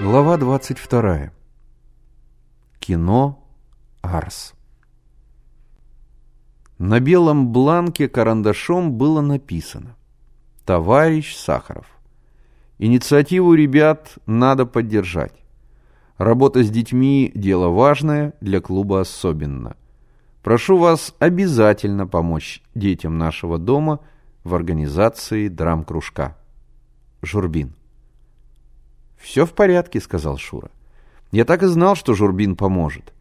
Глава 22. Кино «Арс». На белом бланке карандашом было написано «Товарищ Сахаров». Инициативу ребят надо поддержать. Работа с детьми – дело важное, для клуба особенно. Прошу вас обязательно помочь детям нашего дома в организации драм-кружка. Журбин. «Все в порядке», — сказал Шура. «Я так и знал, что Журбин поможет.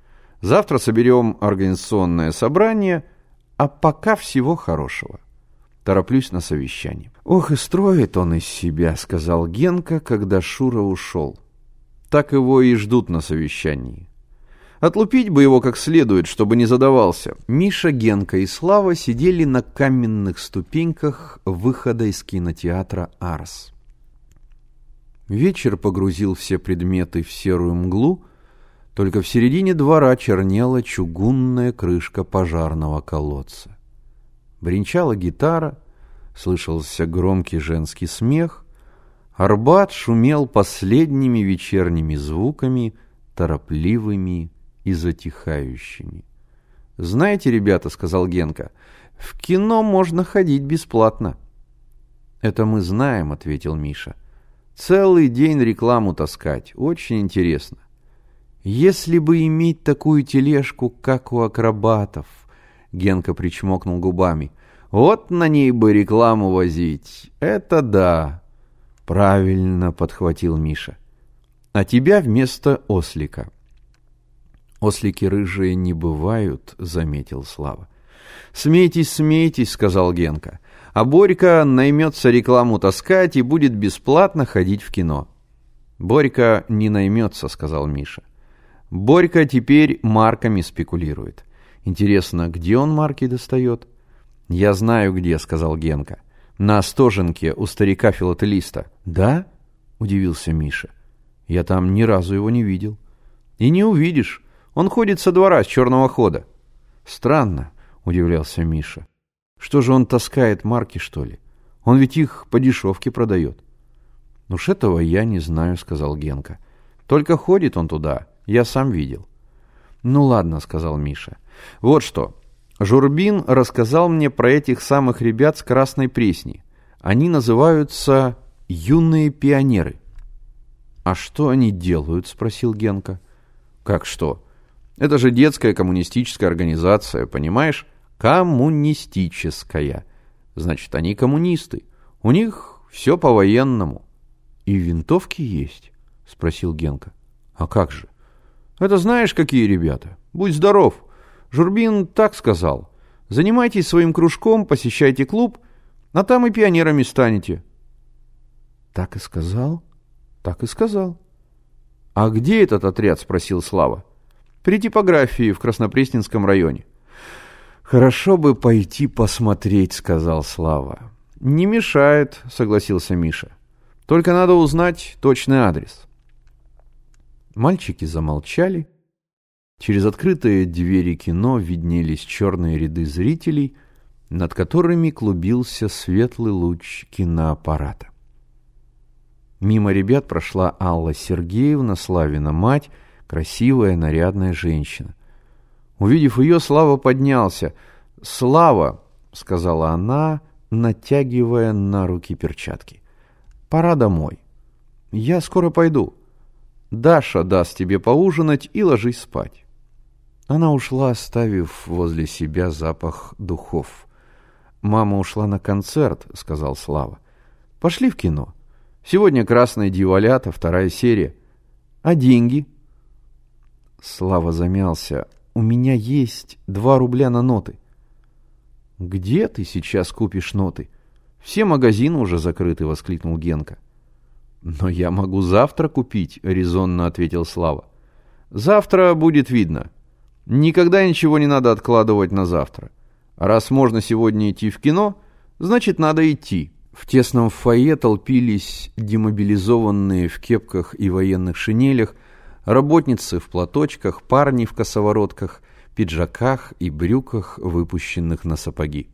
Завтра соберем организационное собрание, а пока всего хорошего. Тороплюсь на совещание». «Ох, и строит он из себя», — сказал Генка, когда Шура ушел. «Так его и ждут на совещании». Отлупить бы его как следует, чтобы не задавался. Миша, Генка и Слава сидели на каменных ступеньках выхода из кинотеатра «Арс». Вечер погрузил все предметы в серую мглу, только в середине двора чернела чугунная крышка пожарного колодца. Бринчала гитара, слышался громкий женский смех, Арбат шумел последними вечерними звуками, торопливыми и затихающими. «Знаете, ребята, — сказал Генка, — в кино можно ходить бесплатно». «Это мы знаем», — ответил Миша. — Целый день рекламу таскать. Очень интересно. Если бы иметь такую тележку, как у акробатов, Генка причмокнул губами. Вот на ней бы рекламу возить. Это да. Правильно подхватил Миша. А тебя вместо ослика. Ослики рыжие не бывают, заметил Слава. Смейтесь, смейтесь, сказал Генка а Борька наймется рекламу таскать и будет бесплатно ходить в кино. «Борька не наймется», — сказал Миша. «Борька теперь марками спекулирует. Интересно, где он марки достает?» «Я знаю где», — сказал Генка. «На Остоженке у старика-филателиста». «Да?» — удивился Миша. «Я там ни разу его не видел». «И не увидишь. Он ходит со двора с черного хода». «Странно», — удивлялся Миша. Что же он таскает марки, что ли? Он ведь их по дешевке продает. Уж этого я не знаю, сказал Генка. Только ходит он туда, я сам видел. Ну ладно, сказал Миша. Вот что. Журбин рассказал мне про этих самых ребят с Красной Пресни. Они называются «юные пионеры». «А что они делают?» – спросил Генка. «Как что? Это же детская коммунистическая организация, понимаешь? Коммунистическая. Значит, они коммунисты. У них все по-военному. И винтовки есть? Спросил Генка. А как же? Это знаешь, какие ребята? Будь здоров. Журбин так сказал. Занимайтесь своим кружком, посещайте клуб, а там и пионерами станете. Так и сказал? Так и сказал. А где этот отряд? Спросил Слава. При типографии в Краснопресненском районе. «Хорошо бы пойти посмотреть», — сказал Слава. «Не мешает», — согласился Миша. «Только надо узнать точный адрес». Мальчики замолчали. Через открытые двери кино виднелись черные ряды зрителей, над которыми клубился светлый луч киноаппарата. Мимо ребят прошла Алла Сергеевна, Славина мать, красивая нарядная женщина. Увидев ее, Слава поднялся. «Слава!» — сказала она, натягивая на руки перчатки. «Пора домой. Я скоро пойду. Даша даст тебе поужинать и ложись спать». Она ушла, оставив возле себя запах духов. «Мама ушла на концерт», — сказал Слава. «Пошли в кино. Сегодня «Красная дьяволята», вторая серия. А деньги?» Слава замялся у меня есть два рубля на ноты. Где ты сейчас купишь ноты? Все магазины уже закрыты, воскликнул Генка. Но я могу завтра купить, резонно ответил Слава. Завтра будет видно. Никогда ничего не надо откладывать на завтра. Раз можно сегодня идти в кино, значит надо идти. В тесном фойе толпились демобилизованные в кепках и военных шинелях Работницы в платочках, парни в косоворотках, пиджаках и брюках, выпущенных на сапоги.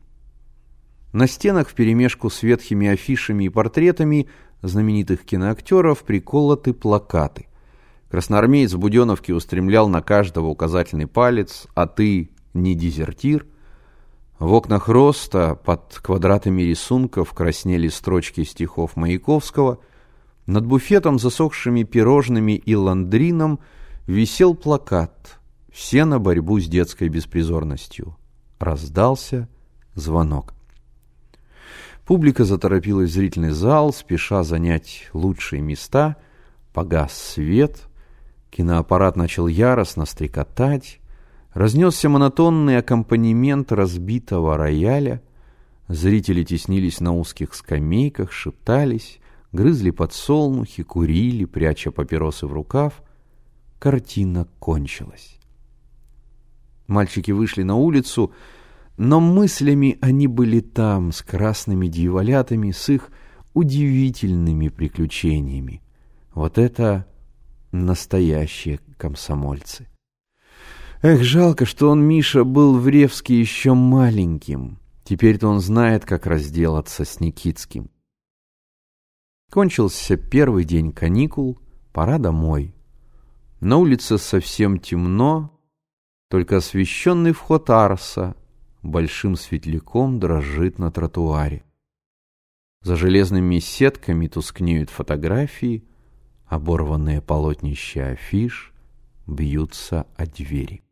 На стенах вперемешку с ветхими афишами и портретами знаменитых киноактеров приколоты плакаты. Красноармеец в Буденовке устремлял на каждого указательный палец «А ты не дезертир?». В окнах роста под квадратами рисунков краснели строчки стихов Маяковского. Над буфетом, засохшими пирожными и ландрином висел плакат «Все на борьбу с детской беспризорностью». Раздался звонок. Публика заторопилась в зрительный зал, спеша занять лучшие места. Погас свет. Киноаппарат начал яростно стрекотать. Разнесся монотонный аккомпанемент разбитого рояля. Зрители теснились на узких скамейках, шептались, грызли подсолнухи, курили, пряча папиросы в рукав. Картина кончилась. Мальчики вышли на улицу, но мыслями они были там, с красными дьяволятами, с их удивительными приключениями. Вот это настоящие комсомольцы. Эх, жалко, что он, Миша, был в Ревске еще маленьким. Теперь-то он знает, как разделаться с Никитским. Кончился первый день каникул, пора домой. На улице совсем темно, только освещенный вход Арса большим светляком дрожит на тротуаре. За железными сетками тускнеют фотографии, оборванные полотнища афиш бьются о двери.